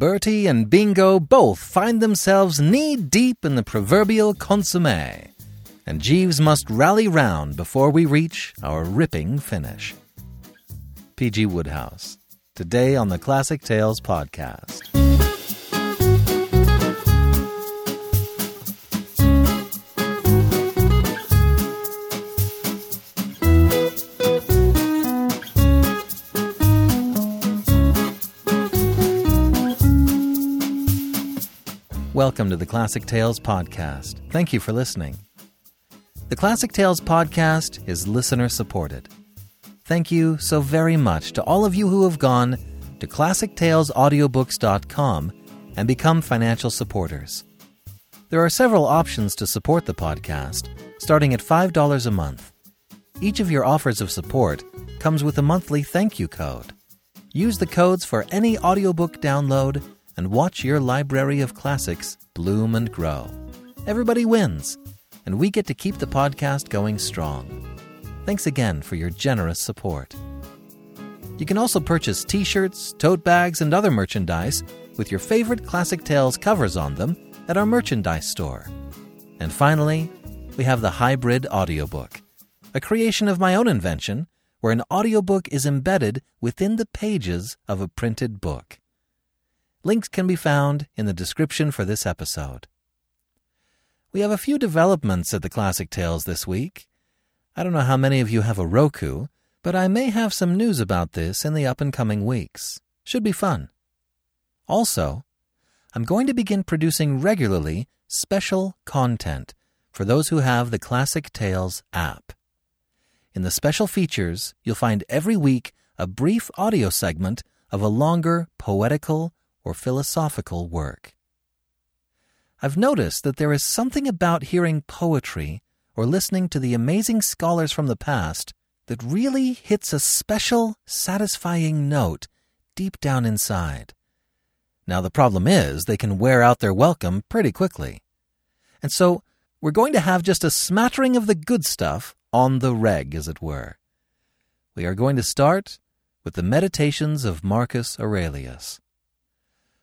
Bertie and Bingo both find themselves knee deep in the proverbial consomme, and Jeeves must rally round before we reach our ripping finish. P.G. Wodehouse, today on the Classic Tales podcast. Welcome to the Classic Tales podcast. Thank you for listening. The Classic Tales podcast is listener supported. Thank you so very much to all of you who have gone to classictalesaudiobooks.com and become financial supporters. There are several options to support the podcast, starting at $5 a month. Each of your offers of support comes with a monthly thank you code. Use the codes for any audiobook download and watch your library of classics bloom and grow. Everybody wins, and we get to keep the podcast going strong. Thanks again for your generous support. You can also purchase t shirts, tote bags, and other merchandise with your favorite Classic Tales covers on them at our merchandise store. And finally, we have the hybrid audiobook, a creation of my own invention where an audiobook is embedded within the pages of a printed book. Links can be found in the description for this episode. We have a few developments at the Classic Tales this week. I don't know how many of you have a Roku, but I may have some news about this in the up and coming weeks. Should be fun. Also, I'm going to begin producing regularly special content for those who have the Classic Tales app. In the special features, you'll find every week a brief audio segment of a longer poetical or philosophical work. I've noticed that there is something about hearing poetry or listening to the amazing scholars from the past that really hits a special, satisfying note deep down inside. Now, the problem is they can wear out their welcome pretty quickly. And so, we're going to have just a smattering of the good stuff on the reg, as it were. We are going to start with the Meditations of Marcus Aurelius.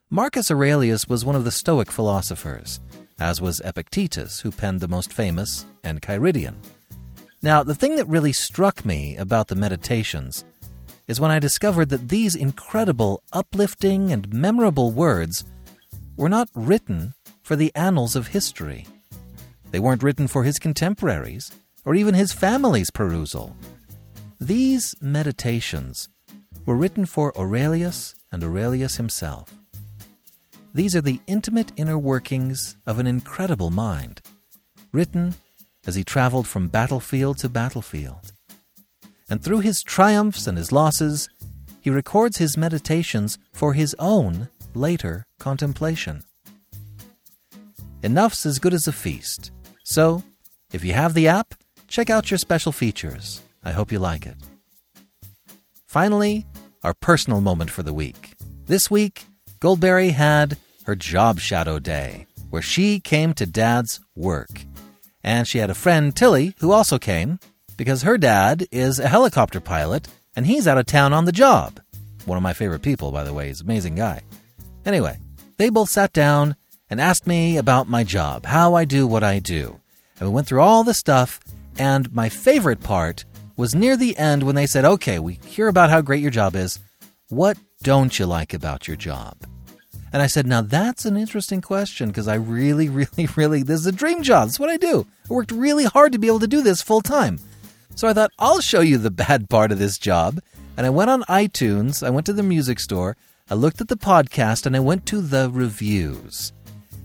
Marcus Aurelius was one of the Stoic philosophers, as was Epictetus, who penned the most famous Enchiridion. Now, the thing that really struck me about the Meditations is when I discovered that these incredible, uplifting, and memorable words were not written for the annals of history. They weren't written for his contemporaries or even his family's perusal. These meditations were written for Aurelius and Aurelius himself. These are the intimate inner workings of an incredible mind, written as he traveled from battlefield to battlefield. And through his triumphs and his losses, he records his meditations for his own later contemplation. Enough's as good as a feast. So, if you have the app, check out your special features. I hope you like it. Finally, our personal moment for the week. This week, Goldberry had her job shadow day, where she came to Dad's work. And she had a friend, Tilly, who also came because her dad is a helicopter pilot and he's out of town on the job. One of my favorite people, by the way. He's an amazing guy. Anyway, they both sat down and asked me about my job, how I do what I do. And we went through all the stuff, and my favorite part was near the end when they said, Okay, we hear about how great your job is. What don't you like about your job? And I said, now that's an interesting question because I really, really, really, this is a dream job. That's what I do. I worked really hard to be able to do this full time. So I thought, I'll show you the bad part of this job. And I went on iTunes, I went to the music store, I looked at the podcast, and I went to the reviews.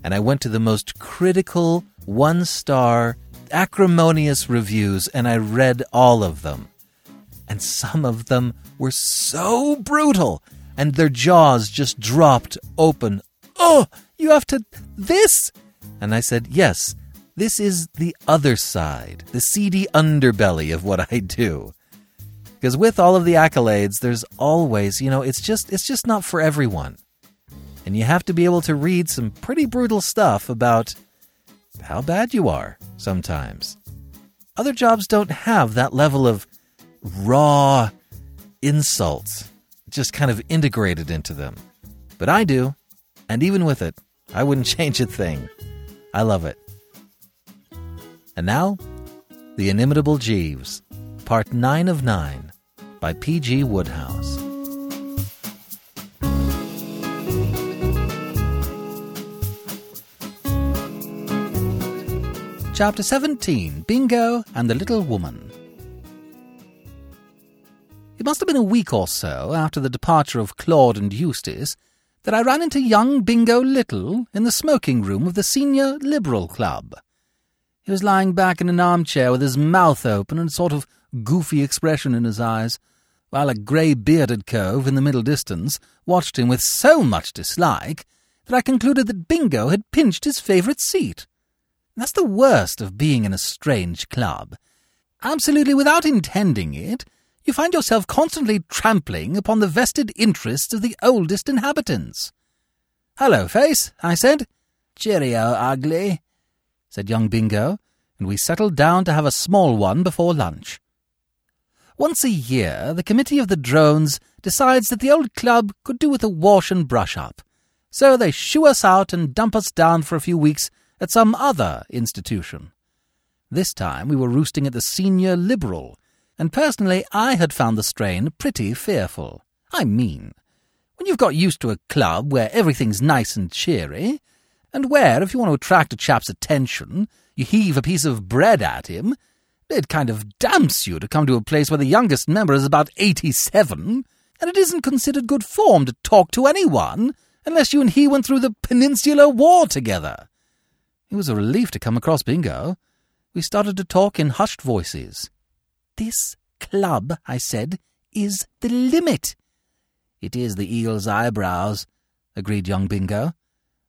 And I went to the most critical, one star, acrimonious reviews, and I read all of them. And some of them were so brutal and their jaws just dropped open. Oh, you have to. This? And I said, Yes, this is the other side, the seedy underbelly of what I do. Because with all of the accolades, there's always, you know, it's just it's just not for everyone. And you have to be able to read some pretty brutal stuff about how bad you are sometimes. Other jobs don't have that level of raw insult just kind of integrated into them. But I do, And even with it, I wouldn't change a thing. I love it. And now, The Inimitable Jeeves, Part 9 of 9 by P.G. Wodehouse. Chapter 17 Bingo and the Little Woman. It must have been a week or so after the departure of Claude and Eustace that I ran into young Bingo Little in the smoking room of the Senior Liberal Club. He was lying back in an armchair with his mouth open and a sort of goofy expression in his eyes, while a grey bearded cove in the middle distance watched him with so much dislike that I concluded that Bingo had pinched his favourite seat. That's the worst of being in a strange club. Absolutely without intending it, you find yourself constantly trampling upon the vested interests of the oldest inhabitants. Hello, Face, I said. Cheerio, ugly, said young Bingo, and we settled down to have a small one before lunch. Once a year, the committee of the drones decides that the old club could do with a wash and brush up, so they shoo us out and dump us down for a few weeks at some other institution. This time we were roosting at the Senior Liberal, and personally I had found the strain pretty fearful. I mean, when you've got used to a club where everything's nice and cheery, and where, if you want to attract a chap's attention, you heave a piece of bread at him, it kind of damps you to come to a place where the youngest member is about eighty-seven, and it isn't considered good form to talk to anyone unless you and he went through the Peninsular War together. It was a relief to come across Bingo. We started to talk in hushed voices. This club, I said, is the limit. It is the eel's eyebrows, agreed young Bingo.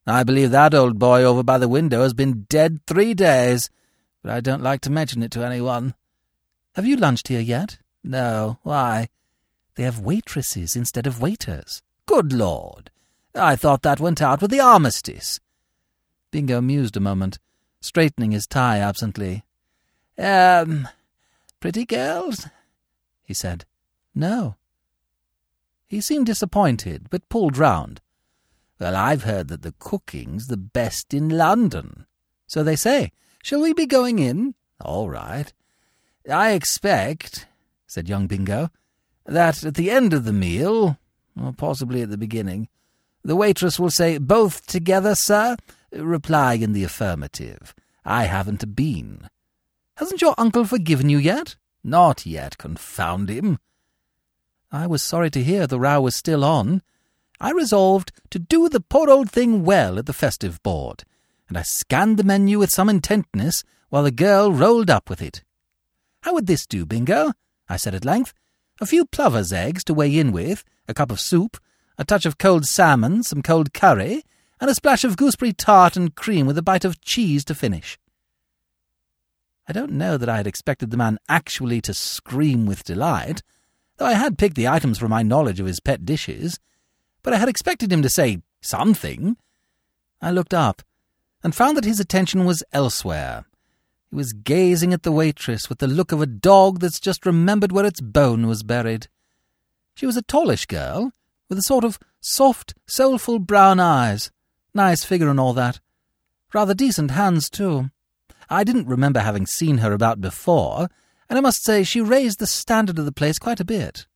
I believe that old boy over by the window has been dead three days, but I don't like to mention it to anyone. Have you lunched here yet? No. Why? They have waitresses instead of waiters. Good Lord! I thought that went out with the armistice. Bingo mused a moment, straightening his tie absently. Um, pretty girls? he said. No. He seemed disappointed, but pulled round. Well, I've heard that the cooking's the best in London. So they say. Shall we be going in? All right. I expect, said young Bingo, that at the end of the meal, or possibly at the beginning, the waitress will say, Both together, sir? replying in the affirmative. I haven't been. Hasn't your uncle forgiven you yet? Not yet, confound him. I was sorry to hear the row was still on. I resolved to do the poor old thing well at the festive board, and I scanned the menu with some intentness while the girl rolled up with it. How would this do, Bingo? I said at length. A few plover's eggs to weigh in with, a cup of soup, a touch of cold salmon, some cold curry, and a splash of gooseberry tart and cream with a bite of cheese to finish. I don't know that I had expected the man actually to scream with delight, though I had picked the items from my knowledge of his pet dishes, but I had expected him to say something. I looked up, and found that his attention was elsewhere. He was gazing at the waitress with the look of a dog that's just remembered where its bone was buried. She was a tallish girl, with a sort of soft, soulful brown eyes, Nice figure and all that. Rather decent hands, too. I didn't remember having seen her about before, and I must say she raised the standard of the place quite a bit.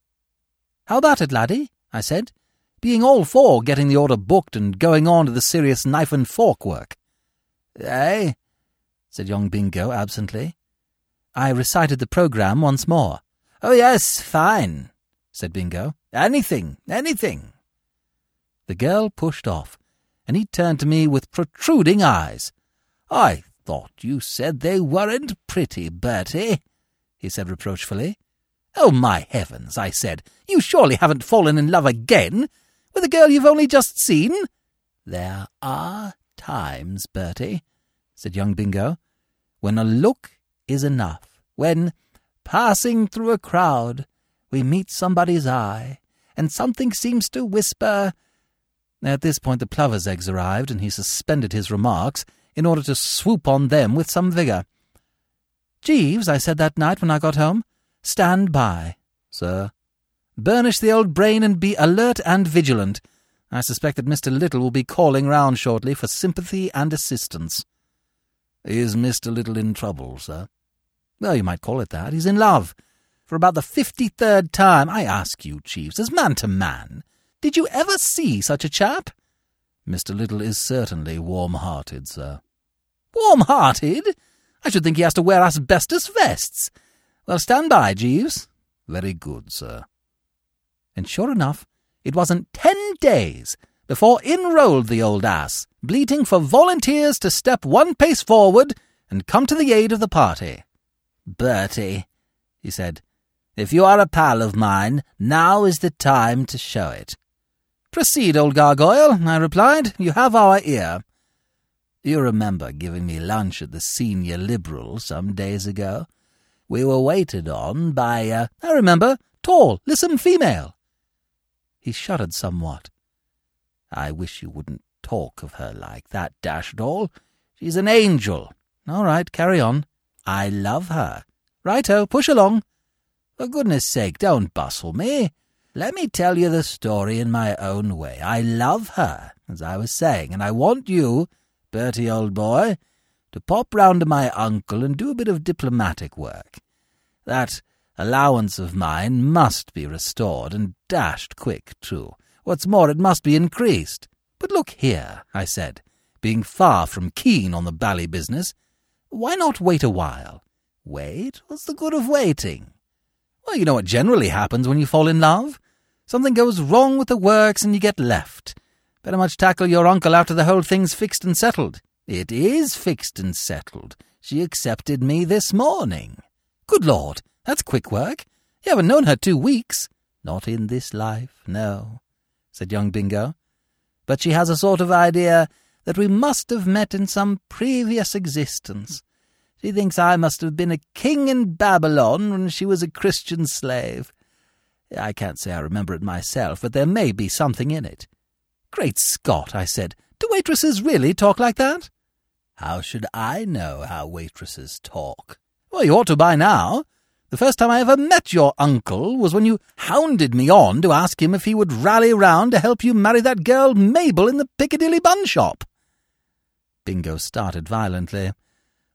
How about it, laddie? I said, being all for getting the order booked and going on to the serious knife and fork work. Eh? said young Bingo absently. I recited the programme once more. Oh, yes, fine, said Bingo. Anything, anything. The girl pushed off, and he turned to me with protruding eyes. I thought you said they weren't pretty, Bertie, he said reproachfully. Oh, my heavens, I said. You surely haven't fallen in love again with a girl you've only just seen? There are times, Bertie, said young Bingo, when a look is enough, when, passing through a crowd, we meet somebody's eye, and something seems to whisper, at this point the plover's eggs arrived, and he suspended his remarks in order to swoop on them with some vigour. Jeeves, I said that night when I got home, stand by, sir. Burnish the old brain and be alert and vigilant. I suspect that Mr. Little will be calling round shortly for sympathy and assistance. Is Mr. Little in trouble, sir? Well, you might call it that. He's in love. For about the fifty-third time, I ask you, Jeeves, as man to man, did you ever see such a chap? Mr. Little is certainly warm-hearted, sir. Warm-hearted? I should think he has to wear asbestos vests. Well, stand by, Jeeves. Very good, sir. And sure enough, it wasn't ten days before in rolled the old ass, bleating for volunteers to step one pace forward and come to the aid of the party. Bertie, he said, if you are a pal of mine, now is the time to show it. Proceed, old gargoyle, I replied. You have our ear. You remember giving me lunch at the Senior Liberal some days ago? We were waited on by, uh, I remember, tall, lissom female. He shuddered somewhat. I wish you wouldn't talk of her like that, dashed all. She's an angel. All right, carry on. I love her. Righto, push along. For goodness sake, don't bustle me. Let me tell you the story in my own way. I love her, as I was saying, and I want you, Bertie, old boy, to pop round to my uncle and do a bit of diplomatic work. That allowance of mine must be restored, and dashed quick, too. What's more, it must be increased. But look here, I said, being far from keen on the bally business, why not wait a while? Wait? What's the good of waiting? Well, you know what generally happens when you fall in love. Something goes wrong with the works and you get left. Better much tackle your uncle after the whole thing's fixed and settled. It is fixed and settled. She accepted me this morning. Good Lord, that's quick work. You haven't known her two weeks. Not in this life, no, said young Bingo. But she has a sort of idea that we must have met in some previous existence. She thinks I must have been a king in Babylon when she was a Christian slave. I can't say I remember it myself, but there may be something in it. Great Scott, I said. Do waitresses really talk like that? How should I know how waitresses talk? Well, you ought to by now. The first time I ever met your uncle was when you hounded me on to ask him if he would rally round to help you marry that girl Mabel in the Piccadilly bun shop. Bingo started violently.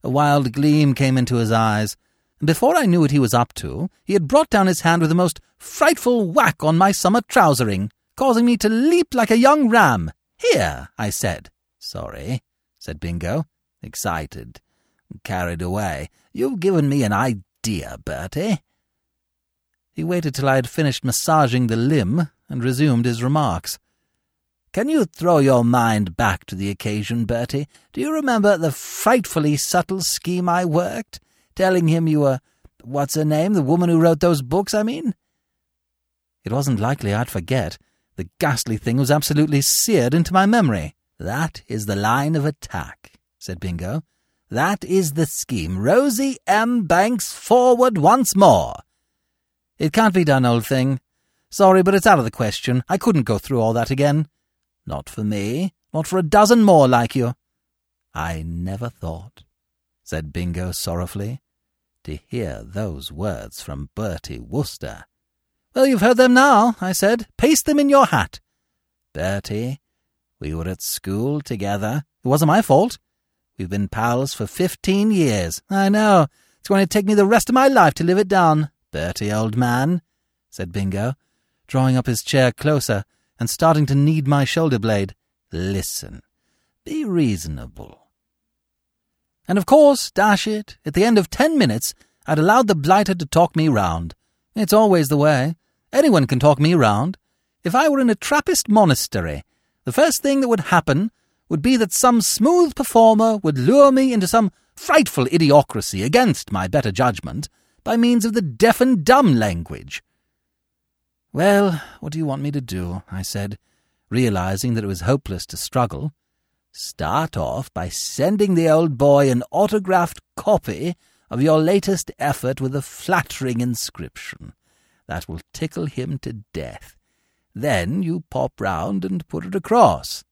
A wild gleam came into his eyes, and before I knew what he was up to, he had brought down his hand with a most frightful whack on my summer trousering, causing me to leap like a young ram. Here, I said. Sorry, said Bingo, excited, carried away. You've given me an idea, Bertie. He waited till I had finished massaging the limb and resumed his remarks. Can you throw your mind back to the occasion, Bertie? Do you remember the frightfully subtle scheme I worked? Telling him you were... What's her name? The woman who wrote those books, I mean? It wasn't likely I'd forget. The ghastly thing was absolutely seared into my memory. That is the line of attack, said Bingo. That is the scheme. Rosie M. Banks forward once more. It can't be done, old thing. Sorry, but it's out of the question. I couldn't go through all that again. Not for me, not for a dozen more like you. I never thought, said Bingo sorrowfully, to hear those words from Bertie Wooster. Well, you've heard them now, I said. Paste them in your hat. Bertie, we were at school together. It wasn't my fault. We've been pals for fifteen years. I know. It's going to take me the rest of my life to live it down. Bertie, old man, said Bingo, drawing up his chair closer and starting to knead my shoulder blade. Listen. Be reasonable. And of course, dash it, at the end of ten minutes, I'd allowed the blighter to talk me round. It's always the way. Anyone can talk me round. If I were in a Trappist monastery, the first thing that would happen would be that some smooth performer would lure me into some frightful idiocracy against my better judgment by means of the deaf and dumb language. Well, what do you want me to do? I said, realizing that it was hopeless to struggle. Start off by sending the old boy an autographed copy of your latest effort with a flattering inscription. That will tickle him to death. Then you pop round and put it across.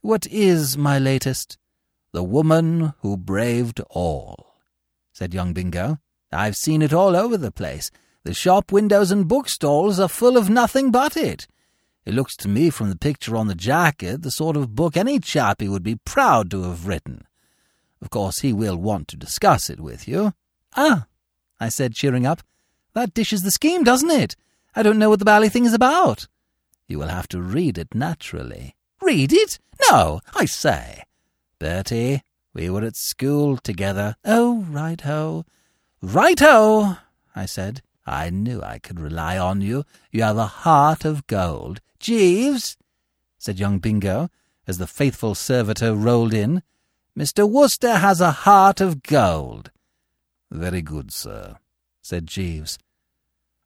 What is my latest? The woman who braved all, said young Bingo. I've seen it all over the place. The shop windows and bookstalls are full of nothing but it. It looks to me from the picture on the jacket the sort of book any chappie would be proud to have written. Of course, he will want to discuss it with you. Ah, I said, cheering up. That dishes the scheme, doesn't it? I don't know what the bally thing is about. You will have to read it naturally. Read it? No, I say. Bertie, we were at school together. Oh, right-ho. Right-ho, I said. I knew I could rely on you. You have a heart of gold. Jeeves, said young Bingo, as the faithful servitor rolled in, Mr. Wooster has a heart of gold. Very good, sir, said Jeeves.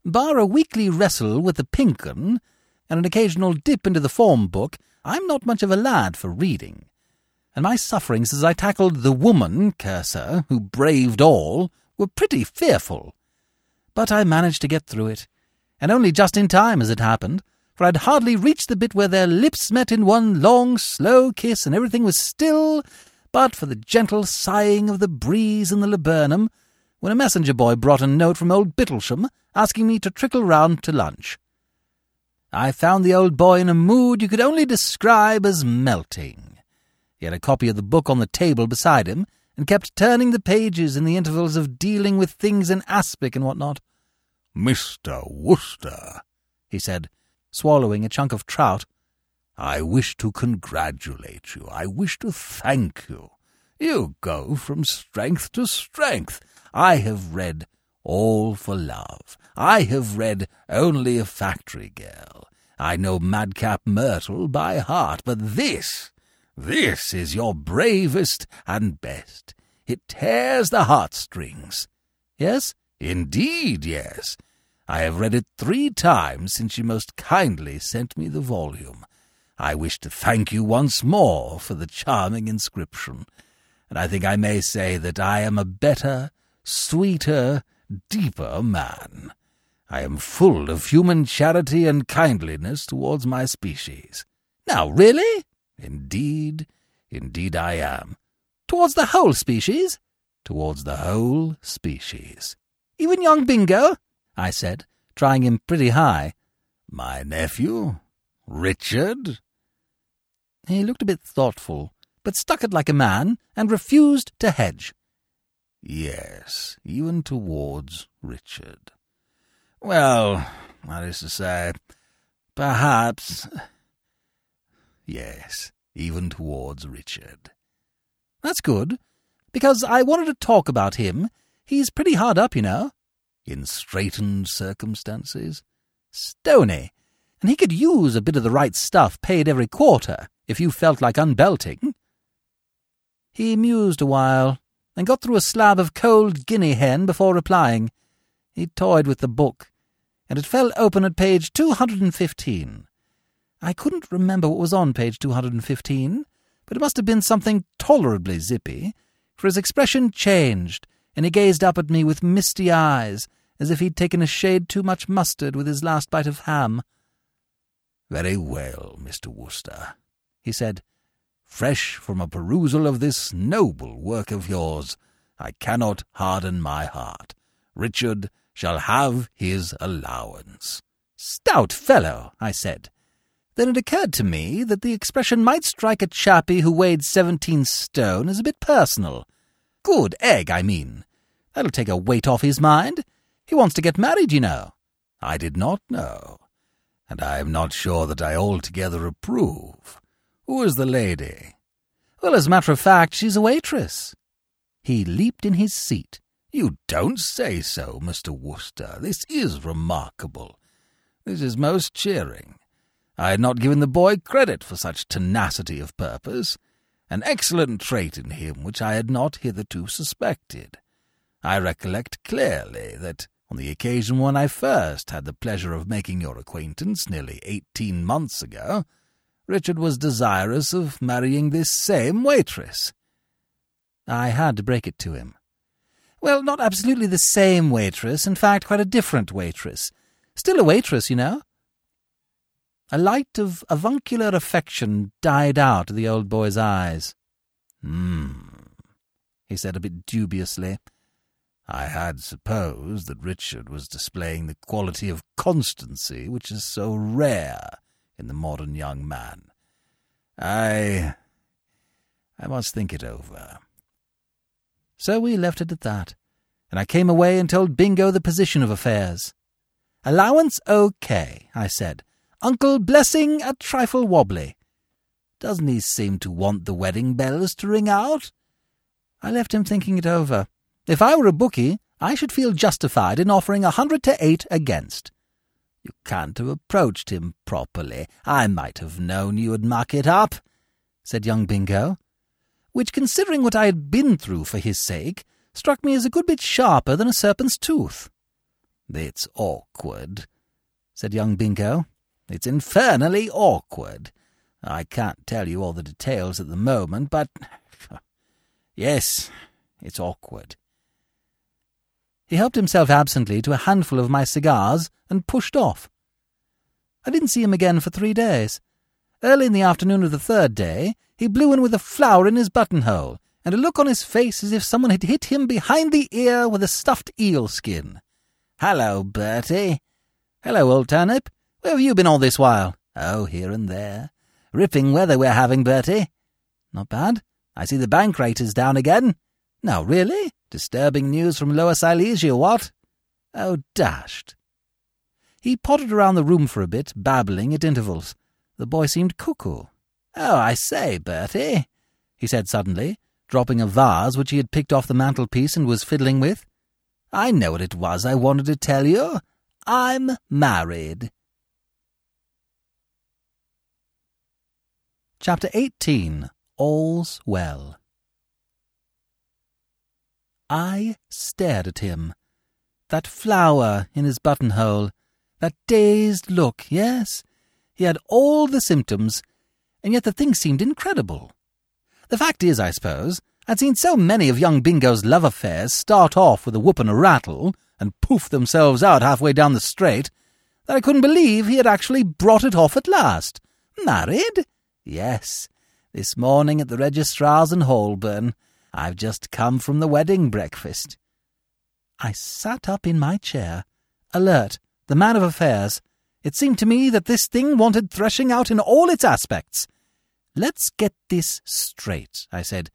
Bar a weekly wrestle with the pink 'un, and an occasional dip into the form book, I'm not much of a lad for reading. And my sufferings as I tackled the woman, cursor, who braved all, were pretty fearful. But I managed to get through it, and only just in time, as it happened, for I'd hardly reached the bit where their lips met in one long, slow kiss, and everything was still, but for the gentle sighing of the breeze in the laburnum, when a messenger boy brought a note from old Bittlesham asking me to trickle round to lunch. I found the old boy in a mood you could only describe as melting. He had a copy of the book on the table beside him, and kept turning the pages in the intervals of dealing with things in aspic and what not. Mr. Wooster, he said, swallowing a chunk of trout, I wish to congratulate you. I wish to thank you. You go from strength to strength. I have read All for Love. I have read Only a Factory Girl. I know Madcap Myrtle by heart, but this, this is your bravest and best. It tears the heartstrings. Yes? Indeed, yes. I have read it three times since you most kindly sent me the volume. I wish to thank you once more for the charming inscription, and I think I may say that I am a better, sweeter, deeper man. I am full of human charity and kindliness towards my species. Now, really? Indeed, indeed I am. Towards the whole species? Towards the whole species. Even young Bingo? I said, trying him pretty high. My nephew? Richard? He looked a bit thoughtful, but stuck it like a man, and refused to hedge. Yes, even towards Richard. Well, that is to say, perhaps. Yes, even towards Richard. That's good, because I wanted to talk about him. He's pretty hard up, you know. In straitened circumstances? Stony. And he could use a bit of the right stuff paid every quarter if you felt like unbelting. He mused a while, and got through a slab of cold guinea hen before replying. He toyed with the book, and it fell open at page 215. I couldn't remember what was on page 215, but it must have been something tolerably zippy, for his expression changed, and he gazed up at me with misty eyes, as if he'd taken a shade too much mustard with his last bite of ham. Very well, Mr. Wooster, he said. Fresh from a perusal of this noble work of yours, I cannot harden my heart. Richard shall have his allowance. Stout fellow, I said. Then it occurred to me that the expression might strike a chappie who weighed seventeen stone as a bit personal. Good egg, I mean. That'll take a weight off his mind. He wants to get married, you know. I did not know, and I am not sure that I altogether approve. Who is the lady? Well, as a matter of fact, she's a waitress. He leaped in his seat. You don't say so, Mr. Wooster. This is remarkable. This is most cheering. I had not given the boy credit for such tenacity of purpose, an excellent trait in him which I had not hitherto suspected. I recollect clearly that on the occasion when I first had the pleasure of making your acquaintance nearly eighteen months ago, Richard was desirous of marrying this same waitress. I had to break it to him. Well, not absolutely the same waitress, in fact, quite a different waitress. Still a waitress, you know. A light of avuncular affection died out of the old boy's eyes. Hmm, he said a bit dubiously. I had supposed that Richard was displaying the quality of constancy which is so rare in the modern young man. I. I must think it over. So we left it at that, and I came away and told Bingo the position of affairs. Allowance okay, I said. Uncle Blessing a trifle wobbly. Doesn't he seem to want the wedding bells to ring out? I left him thinking it over. If I were a bookie, I should feel justified in offering a hundred to eight against. You can't have approached him properly. I might have known you would muck it up, said young Bingo, which, considering what I had been through for his sake, struck me as a good bit sharper than a serpent's tooth. It's awkward, said young Bingo. It's infernally awkward. I can't tell you all the details at the moment, but yes, it's awkward. He helped himself absently to a handful of my cigars and pushed off. I didn't see him again for three days. Early in the afternoon of the third day, he blew in with a flower in his buttonhole, and a look on his face as if someone had hit him behind the ear with a stuffed eel skin. Hello, Bertie. Hello, old turnip. Where have you been all this while? Oh, here and there. Ripping weather we're having, Bertie. Not bad. I see the bank rate is down again. No, really? Disturbing news from Lower Silesia, what? Oh, dashed. He pottered around the room for a bit, babbling at intervals. The boy seemed cuckoo. Oh, I say, Bertie, he said suddenly, dropping a vase which he had picked off the mantelpiece and was fiddling with. I know what it was I wanted to tell you. I'm married. Chapter 18 All's Well I stared at him. That flower in his buttonhole, that dazed look, yes, he had all the symptoms, and yet the thing seemed incredible. The fact is, I suppose, I'd seen so many of young Bingo's love affairs start off with a whoop and a rattle, and poof themselves out halfway down the straight, that I couldn't believe he had actually brought it off at last. Married? Yes, this morning at the registrar's in Holborn. I've just come from the wedding breakfast. I sat up in my chair, alert, the man of affairs. It seemed to me that this thing wanted threshing out in all its aspects. Let's get this straight, I said.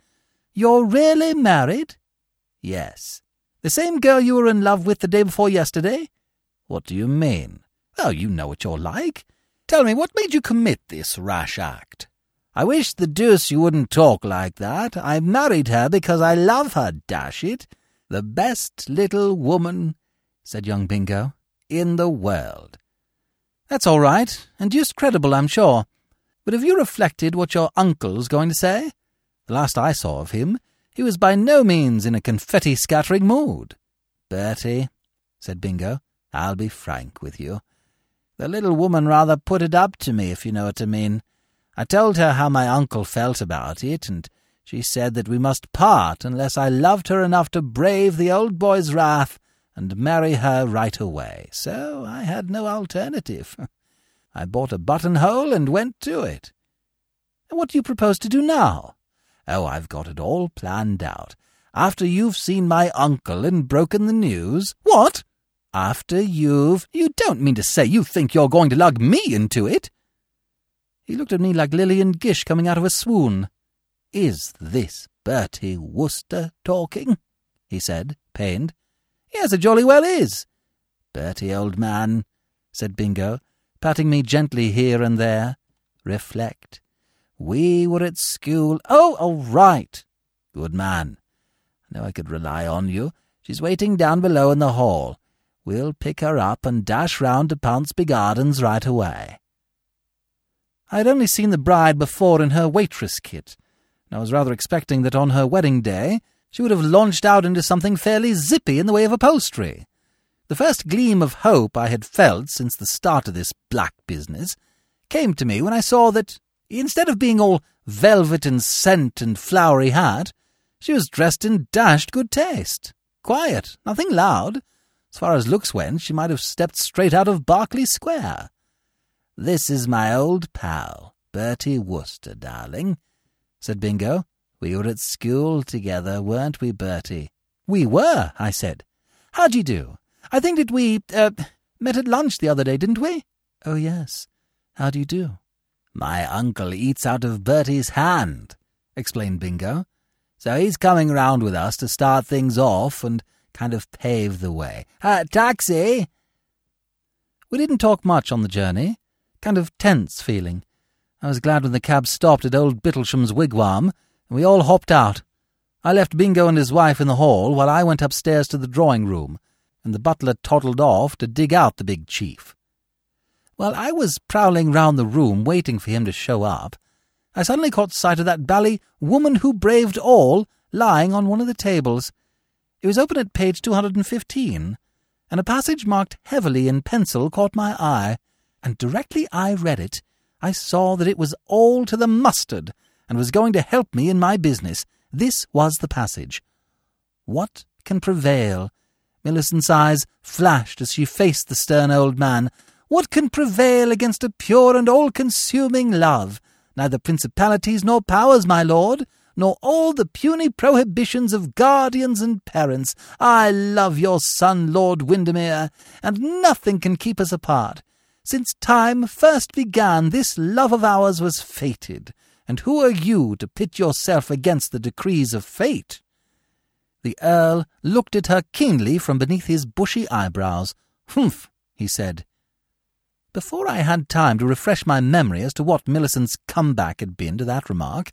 You're really married? Yes. The same girl you were in love with the day before yesterday? What do you mean? Oh, you know what you're like. Tell me, what made you commit this rash act? I wish the deuce you wouldn't talk like that. I married her because I love her, dash it. The best little woman, said young Bingo, in the world. That's all right, and deuced credible, I'm sure. But have you reflected what your uncle's going to say? The last I saw of him, he was by no means in a confetti-scattering mood. Bertie, said Bingo, I'll be frank with you. The little woman rather put it up to me, if you know what I mean. I told her how my uncle felt about it, and she said that we must part unless I loved her enough to brave the old boy's wrath and marry her right away. So I had no alternative. I bought a buttonhole and went to it. What do you propose to do now? Oh, I've got it all planned out. After you've seen my uncle and broken the news. What? After you've. You don't mean to say you think you're going to lug me into it? He looked at me like Lillian Gish coming out of a swoon. Is this Bertie Wooster talking? he said, pained. Yes, it jolly well is. Bertie, old man, said Bingo, patting me gently here and there. Reflect. We were at school. Oh, all right. Good man. I know I could rely on you. She's waiting down below in the hall. We'll pick her up and dash round to Pounceby Gardens right away. I had only seen the bride before in her waitress kit, and I was rather expecting that on her wedding day she would have launched out into something fairly zippy in the way of upholstery. The first gleam of hope I had felt since the start of this black business came to me when I saw that, instead of being all velvet and scent and flowery hat, she was dressed in dashed good taste. Quiet, nothing loud. As far as looks went, she might have stepped straight out of Berkeley Square. This is my old pal, Bertie Wooster, darling, said Bingo. We were at school together, weren't we, Bertie? We were, I said. How do you do? I think that we, uh, met at lunch the other day, didn't we? Oh, yes. How do you do? My uncle eats out of Bertie's hand, explained Bingo. So he's coming round with us to start things off and kind of pave the way. Uh, taxi! We didn't talk much on the journey. Kind of tense feeling. I was glad when the cab stopped at old Bittlesham's wigwam, and we all hopped out. I left Bingo and his wife in the hall while I went upstairs to the drawing room, and the butler toddled off to dig out the big chief. While I was prowling round the room waiting for him to show up, I suddenly caught sight of that bally woman who braved all lying on one of the tables. It was open at page 215, and a passage marked heavily in pencil caught my eye, and directly I read it, I saw that it was all to the mustard and was going to help me in my business. This was the passage. What can prevail? Millicent's eyes flashed as she faced the stern old man. What can prevail against a pure and all-consuming love? Neither principalities nor powers, my lord, nor all the puny prohibitions of guardians and parents. I love your son, Lord Windermere, and nothing can keep us apart. Since time first began, this love of ours was fated, and who are you to pit yourself against the decrees of fate? The Earl looked at her keenly from beneath his bushy eyebrows. Humph, he said. Before I had time to refresh my memory as to what Millicent's comeback had been to that remark,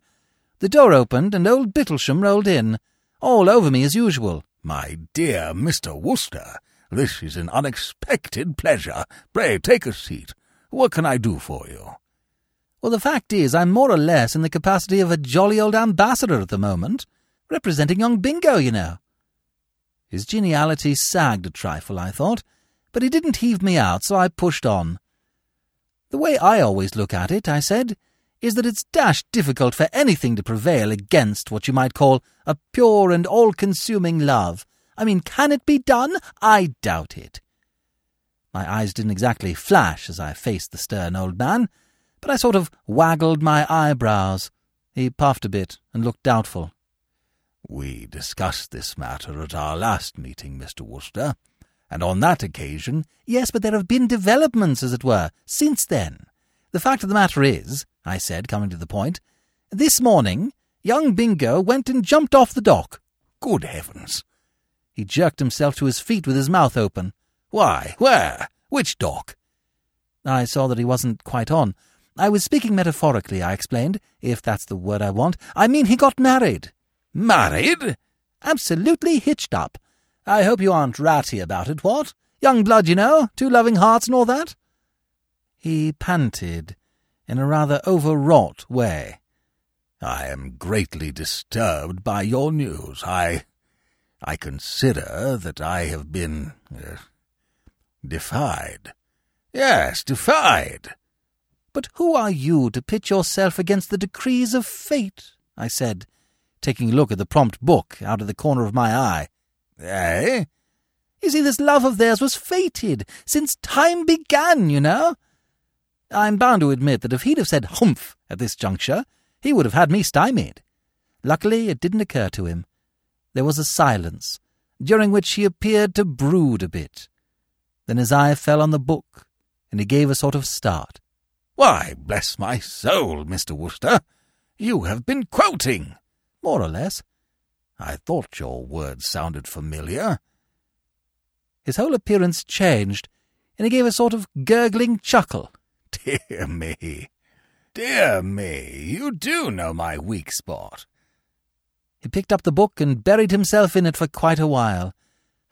the door opened and old Bittlesham rolled in, all over me as usual. My dear Mr. Wooster, this is an unexpected pleasure. Pray take a seat. What can I do for you? Well, the fact is, I'm more or less in the capacity of a jolly old ambassador at the moment, representing young Bingo, you know. His geniality sagged a trifle, I thought, but he didn't heave me out, so I pushed on. The way I always look at it, I said, is that it's dashed difficult for anything to prevail against what you might call a pure and all-consuming love. I mean, can it be done? I doubt it. My eyes didn't exactly flash as I faced the stern old man, but I sort of waggled my eyebrows. He puffed a bit and looked doubtful. We discussed this matter at our last meeting, Mr. Wooster and on that occasion, yes, but there have been developments, as it were, since then. The fact of the matter is, I said, coming to the point, this morning, young Bingo went and jumped off the dock. Good heavens! He jerked himself to his feet with his mouth open. Why, where? Which dock? I saw that he wasn't quite on. I was speaking metaphorically, I explained, if that's the word I want. I mean, he got married. Married? Absolutely hitched up. I hope you aren't ratty about it, what? Young blood, you know, two loving hearts and all that? He panted in a rather overwrought way. I am greatly disturbed by your news. I... I consider that I have been... Uh, defied. Yes, defied. But who are you to pit yourself against the decrees of fate? I said, taking a look at the prompt book out of the corner of my eye. Eh? You see, this love of theirs was fated, since time began, you know. I'm bound to admit that if he'd have said humph at this juncture, he would have had me stymied. Luckily, it didn't occur to him. There was a silence, during which he appeared to brood a bit. Then his eye fell on the book, and he gave a sort of start. Why, bless my soul, Mr. Wooster, you have been quoting. More or less. I thought your words sounded familiar. His whole appearance changed, and he gave a sort of gurgling chuckle. Dear me, dear me, you do know my weak spot. He picked up the book and buried himself in it for quite a while.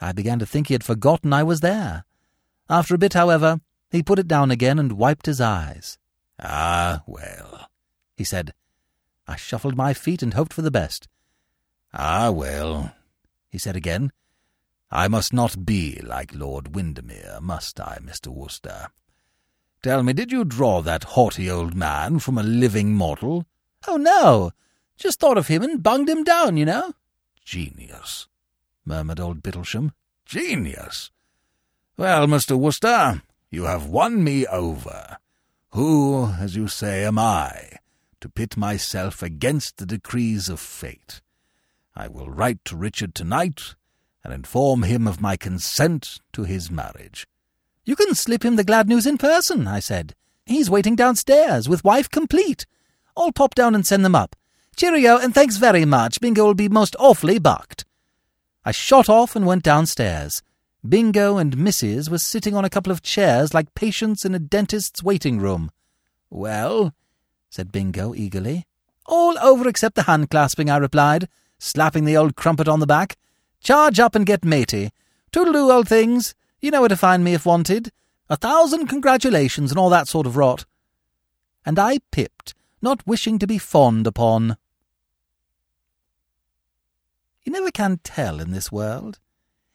I began to think he had forgotten I was there. After a bit, however, he put it down again and wiped his eyes. Ah, well, he said. I shuffled my feet and hoped for the best. Ah, well, he said again, I must not be like Lord Windermere, must I, Mr. Wooster? Tell me, did you draw that haughty old man from a living model? Oh, no. Just thought of him and bunged him down, you know. Genius, murmured old Bittlesham. Genius. Well, Mr. Wooster, you have won me over. Who, as you say, am I, to pit myself against the decrees of fate? I will write to Richard tonight and inform him of my consent to his marriage. You can slip him the glad news in person, I said. He's waiting downstairs, with wife complete. I'll pop down and send them up. Cheerio, and thanks very much. Bingo will be most awfully bucked. I shot off and went downstairs. Bingo and Mrs. were sitting on a couple of chairs like patients in a dentist's waiting room. Well, said Bingo eagerly. All over except the hand clasping, I replied, slapping the old crumpet on the back. Charge up and get matey. Toodle-doo, old things. You know where to find me if wanted. A thousand congratulations and all that sort of rot. And I pipped, not wishing to be fawned upon. You never can tell in this world.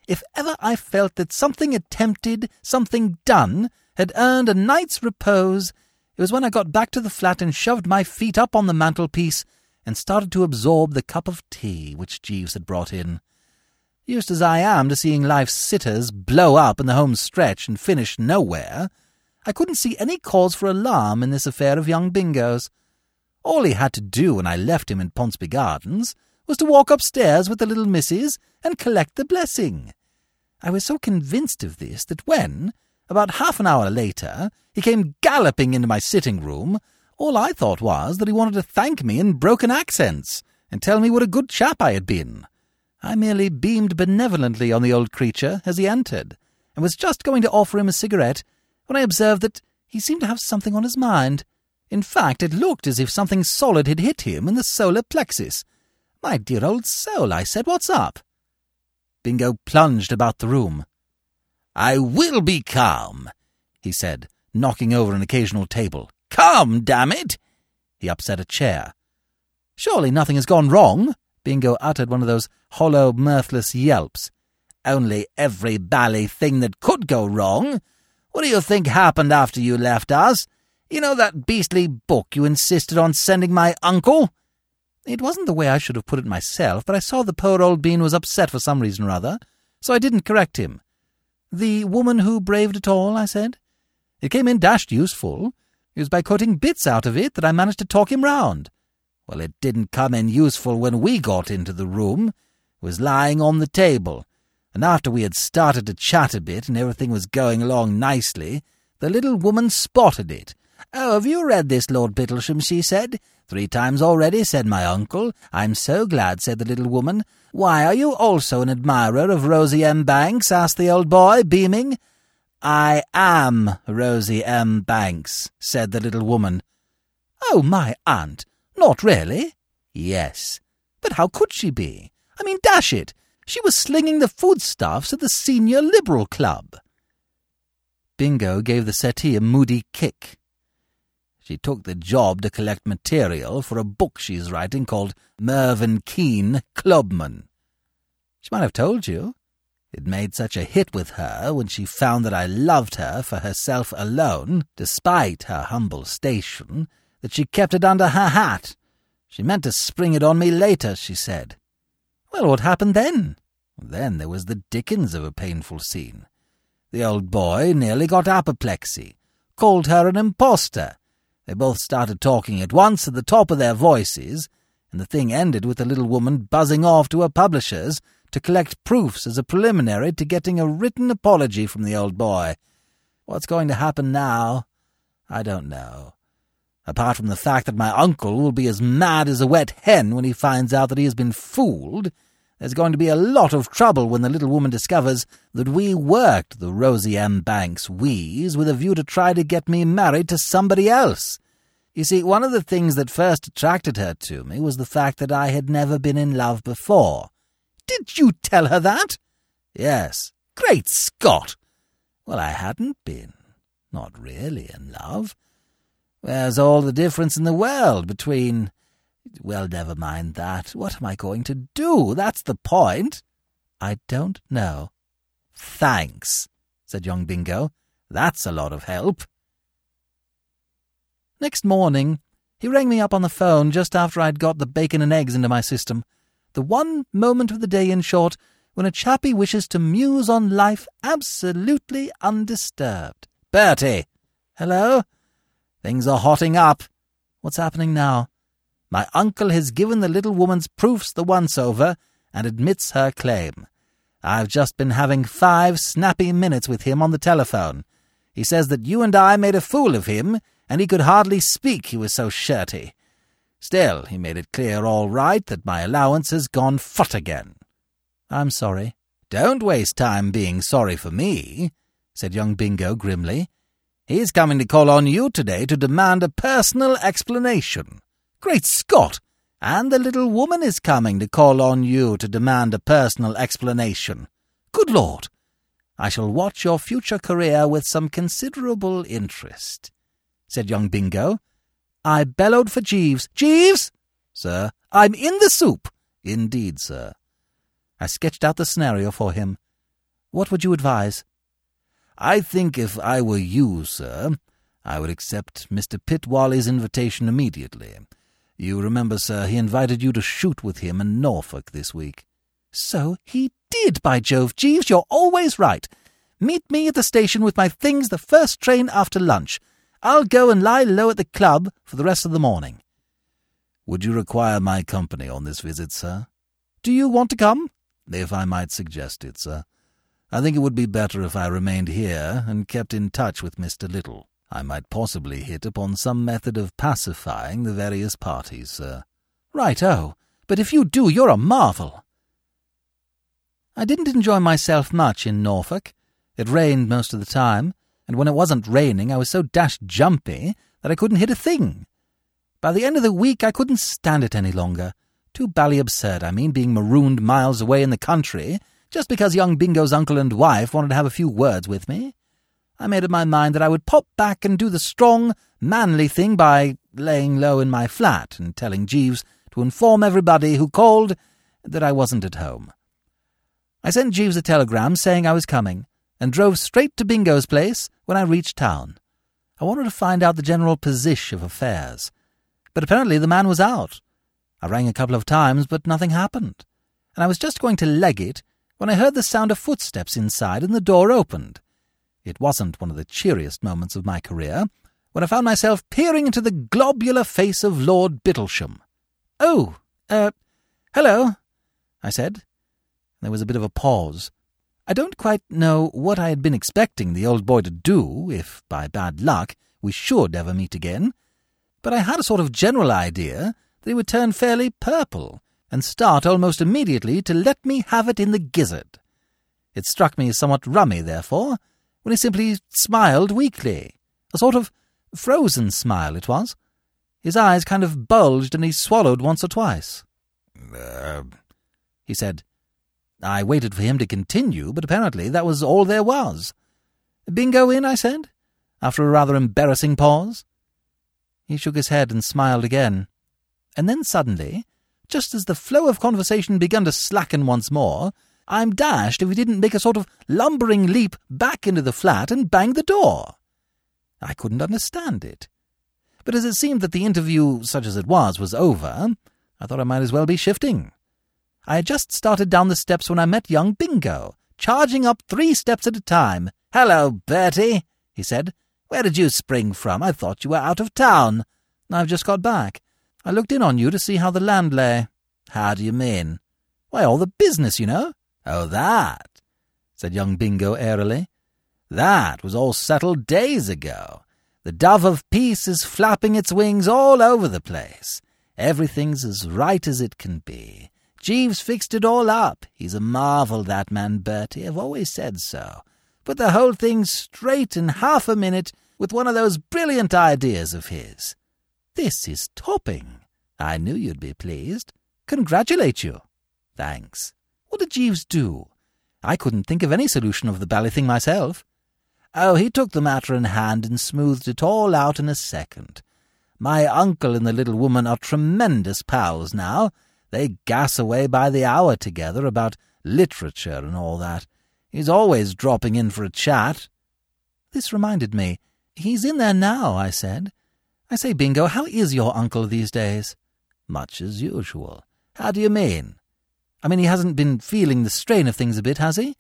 If ever I felt that something attempted, something done, had earned a night's repose, it was when I got back to the flat and shoved my feet up on the mantelpiece and started to absorb the cup of tea which Jeeves had brought in. Used as I am to seeing life's sitters blow up in the home stretch and finish nowhere, I couldn't see any cause for alarm in this affair of young Bingo's. All he had to do when I left him in Pounceby Gardens was to walk upstairs with the little missus and collect the blessing. I was so convinced of this that when, about half an hour later, he came galloping into my sitting room, all I thought was that he wanted to thank me in broken accents and tell me what a good chap I had been. I merely beamed benevolently on the old creature as he entered, and was just going to offer him a cigarette when I observed that he seemed to have something on his mind. In fact, it looked as if something solid had hit him in the solar plexus, my dear old soul, I said, what's up? Bingo plunged about the room. I will be calm, he said, knocking over an occasional table. Calm, damn it! He upset a chair. Surely nothing has gone wrong? Bingo uttered one of those hollow, mirthless yelps. Only every bally thing that could go wrong. What do you think happened after you left us? You know that beastly book you insisted on sending my uncle? It wasn't the way I should have put it myself, but I saw the poor old bean was upset for some reason or other, so I didn't correct him. The woman who braved it all, I said. It came in dashed useful. It was by quoting bits out of it that I managed to talk him round. Well, it didn't come in useful when we got into the room. It was lying on the table, and after we had started to chat a bit and everything was going along nicely, the little woman spotted it. Oh, have you read this, Lord Bittlesham? she said. Three times already, said my uncle. I'm so glad, said the little woman. Why, are you also an admirer of Rosie M. Banks? asked the old boy, beaming. I am Rosie M. Banks, said the little woman. Oh, my aunt! Not really? Yes. But how could she be? I mean, dash it! She was slinging the foodstuffs at the Senior Liberal Club. Bingo gave the settee a moody kick. She took the job to collect material for a book she's writing called Mervyn Keene, Clubman. She might have told you. It made such a hit with her when she found that I loved her for herself alone, despite her humble station, that she kept it under her hat. She meant to spring it on me later, she said. Well, what happened then? Then there was the dickens of a painful scene. The old boy nearly got apoplexy, called her an impostor, they both started talking at once at the top of their voices, and the thing ended with the little woman buzzing off to her publishers to collect proofs as a preliminary to getting a written apology from the old boy. What's going to happen now? I don't know. Apart from the fact that my uncle will be as mad as a wet hen when he finds out that he has been fooled, there's going to be a lot of trouble when the little woman discovers that we worked the Rosie M. Banks wheeze with a view to try to get me married to somebody else. You see, one of the things that first attracted her to me was the fact that I had never been in love before. Did you tell her that? Yes. Great Scott! Well, I hadn't been. Not really in love. There's all the difference in the world between well, never mind that. What am I going to do? That's the point. I don't know. Thanks, said young Bingo. That's a lot of help. Next morning, he rang me up on the phone just after I'd got the bacon and eggs into my system. The one moment of the day, in short, when a chappie wishes to muse on life absolutely undisturbed. Bertie! Hello? Things are hotting up. What's happening now? My uncle has given the little woman's proofs the once over and admits her claim. I've just been having five snappy minutes with him on the telephone. He says that you and I made a fool of him and he could hardly speak, he was so shirty. Still, he made it clear all right that my allowance has gone foot again. I'm sorry. Don't waste time being sorry for me, said young Bingo grimly. He's coming to call on you today to demand a personal explanation. Great Scott! And the little woman is coming to call on you to demand a personal explanation. Good Lord! I shall watch your future career with some considerable interest, said young Bingo. I bellowed for Jeeves. Jeeves! Sir, I'm in the soup. Indeed, sir. I sketched out the scenario for him. What would you advise? I think if I were you, sir, I would accept Mr. Pitt-Waley's invitation immediately. You remember, sir, he invited you to shoot with him in Norfolk this week. So he did, by Jove. Jeeves, you're always right. Meet me at the station with my things the first train after lunch. I'll go and lie low at the club for the rest of the morning. Would you require my company on this visit, sir? Do you want to come? If I might suggest it, sir. I think it would be better if I remained here and kept in touch with Mr. Little. I might possibly hit upon some method of pacifying the various parties, sir. Right-o. Oh, but if you do, you're a marvel. I didn't enjoy myself much in Norfolk. It rained most of the time, and when it wasn't raining I was so dashed jumpy that I couldn't hit a thing. By the end of the week I couldn't stand it any longer. Too bally absurd, I mean, being marooned miles away in the country, just because young Bingo's uncle and wife wanted to have a few words with me. I made up my mind that I would pop back and do the strong, manly thing by laying low in my flat and telling Jeeves to inform everybody who called that I wasn't at home. I sent Jeeves a telegram saying I was coming, and drove straight to Bingo's place when I reached town. I wanted to find out the general position of affairs, but apparently the man was out, I rang a couple of times, but nothing happened, and I was just going to leg it when I heard the sound of footsteps inside and the door opened. It wasn't one of the cheeriest moments of my career when I found myself peering into the globular face of Lord Bittlesham. Oh, er, uh, hello, I said. There was a bit of a pause. I don't quite know what I had been expecting the old boy to do, if, by bad luck, we should ever meet again, but I had a sort of general idea that he would turn fairly purple and start almost immediately to let me have it in the gizzard. It struck me as somewhat rummy, therefore, when he simply smiled weakly. A sort of frozen smile it was. His eyes kind of bulged and he swallowed once or twice. Uh, he said. I waited for him to continue, but apparently that was all there was. Bingo in, I said, after a rather embarrassing pause. He shook his head and smiled again and then suddenly, just as the flow of conversation began to slacken once more, I'm dashed if he didn't make a sort of lumbering leap back into the flat and bang the door. I couldn't understand it. But as it seemed that the interview, such as it was, was over, I thought I might as well be shifting. I had just started down the steps when I met young Bingo, charging up three steps at a time. Hello, Bertie, he said. Where did you spring from? I thought you were out of town. I've just got back. I looked in on you to see how the land lay. How do you mean? Why, all the business, you know. Oh, that, said young Bingo airily. That was all settled days ago. The dove of peace is flapping its wings all over the place. Everything's as right as it can be. Jeeves fixed it all up. He's a marvel, that man Bertie. I've always said so. Put the whole thing straight in half a minute with one of those brilliant ideas of his. This is topping. I knew you'd be pleased. Congratulate you. Thanks. What did Jeeves do? I couldn't think of any solution of the bally thing myself. Oh, he took the matter in hand and smoothed it all out in a second. My uncle and the little woman are tremendous pals now. They gas away by the hour together about literature and all that. He's always dropping in for a chat. This reminded me. He's in there now, I said. I say, Bingo, how is your uncle these days? Much as usual. How do you mean? I mean, he hasn't been feeling the strain of things a bit, has he?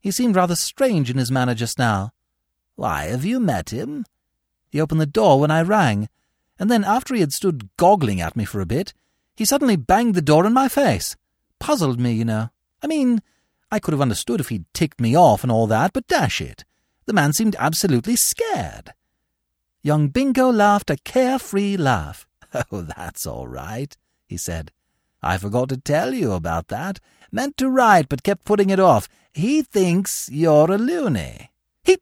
He seemed rather strange in his manner just now. Why, have you met him? He opened the door when I rang, and then after he had stood goggling at me for a bit, he suddenly banged the door in my face. Puzzled me, you know. I mean, I could have understood if he'd ticked me off and all that, but dash it, the man seemed absolutely scared. Young Bingo laughed a carefree laugh. Oh, that's all right, he said. I forgot to tell you about that. Meant to write, but kept putting it off. He thinks you're a loony. He.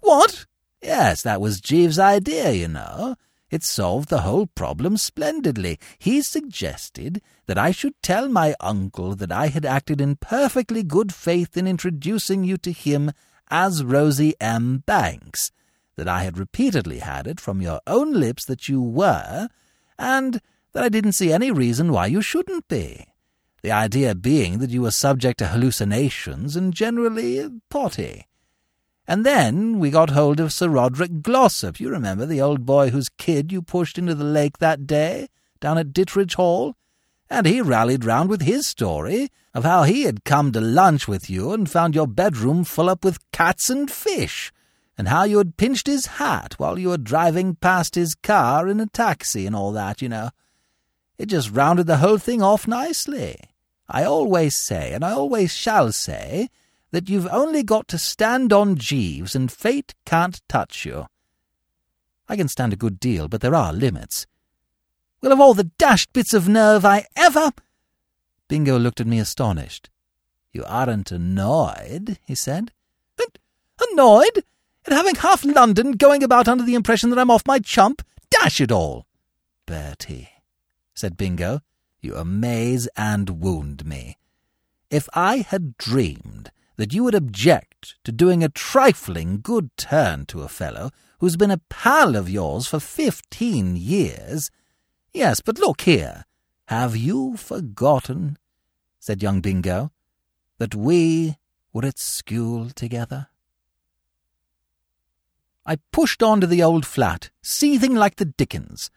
What? Yes, that was Jeeves' idea, you know. It solved the whole problem splendidly. He suggested that I should tell my uncle that I had acted in perfectly good faith in introducing you to him as Rosie M. Banks, that I had repeatedly had it from your own lips that you were, and that I didn't see any reason why you shouldn't be. The idea being that you were subject to hallucinations and generally potty. And then we got hold of Sir Roderick Glossop. You remember the old boy whose kid you pushed into the lake that day, down at Ditteredge Hall? And he rallied round with his story of how he had come to lunch with you and found your bedroom full up with cats and fish, and how you had pinched his hat while you were driving past his car in a taxi and all that, you know. It just rounded the whole thing off nicely. I always say, and I always shall say, that you've only got to stand on Jeeves and fate can't touch you. I can stand a good deal, but there are limits. Well, of all the dashed bits of nerve I ever... Bingo looked at me astonished. You aren't annoyed, he said. Annoyed? At having half London going about under the impression that I'm off my chump? Dash it all! Bertie, said Bingo. You amaze and wound me. If I had dreamed that you would object to doing a trifling good turn to a fellow who's been a pal of yours for fifteen years. Yes, but look here. Have you forgotten, said young Bingo, that we were at school together? I pushed on to the old flat, seething like the dickens.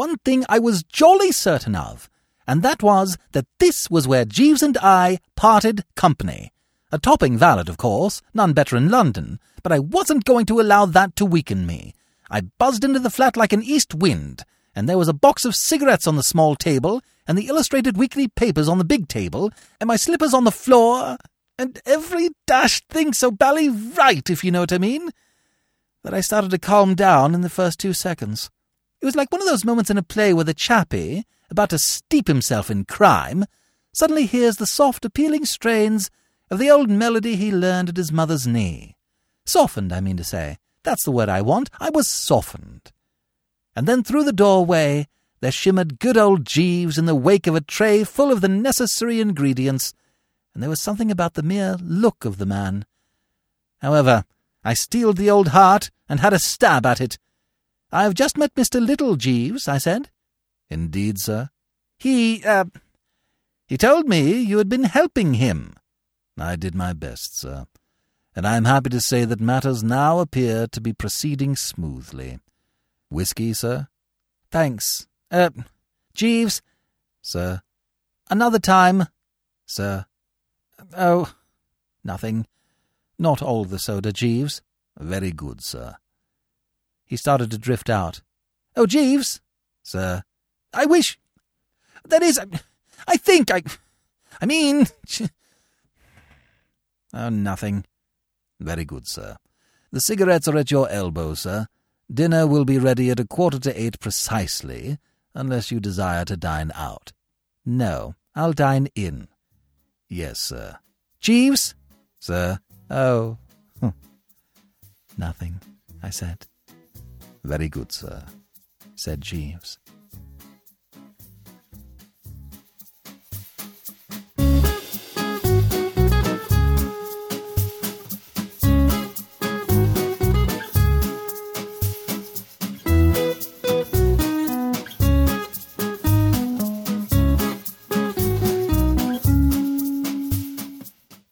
One thing I was jolly certain of, and that was that this was where Jeeves and I parted company. A topping valet, of course, none better in London, but I wasn't going to allow that to weaken me. I buzzed into the flat like an east wind, and there was a box of cigarettes on the small table, and the illustrated weekly papers on the big table, and my slippers on the floor, and every dashed thing so bally right, if you know what I mean, that I started to calm down in the first two seconds. It was like one of those moments in a play where the chappie, about to steep himself in crime, suddenly hears the soft, appealing strains of the old melody he learned at his mother's knee. Softened, I mean to say. That's the word I want. I was softened. And then through the doorway there shimmered good old Jeeves in the wake of a tray full of the necessary ingredients, and there was something about the mere look of the man. However, I steeled the old heart and had a stab at it. I've just met Mr. Little, Jeeves, I said. Indeed, sir? He, uh, he told me you had been helping him. I did my best, sir, and I am happy to say that matters now appear to be proceeding smoothly. Whisky, sir? Thanks. Uh, Jeeves? Sir? Another time? Sir? Oh, nothing. Not all the soda, Jeeves. Very good, sir. He started to drift out. Oh, Jeeves! Sir? I wish. That is, I, I think I. I mean. oh, nothing. Very good, sir. The cigarettes are at your elbow, sir. Dinner will be ready at a quarter to eight precisely, unless you desire to dine out. No, I'll dine in. Yes, sir. Jeeves? Sir? Oh. Nothing, I said. Very good, sir, said Jeeves.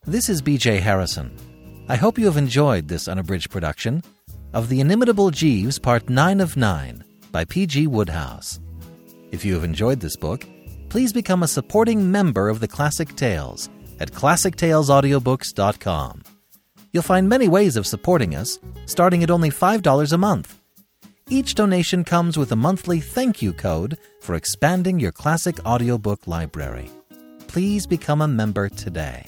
This is BJ Harrison. I hope you have enjoyed this unabridged production of The Inimitable Jeeves, Part 9 of 9 by P.G. Wodehouse. If you have enjoyed this book, please become a supporting member of the Classic Tales at ClassicTalesAudiobooks.com. You'll find many ways of supporting us, starting at only $5 a month. Each donation comes with a monthly thank you code for expanding your classic audiobook library. Please become a member today.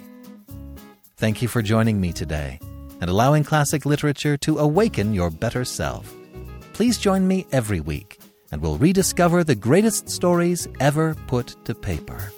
Thank you for joining me today and allowing classic literature to awaken your better self. please join me every week and we'll rediscover the greatest stories ever put to paper.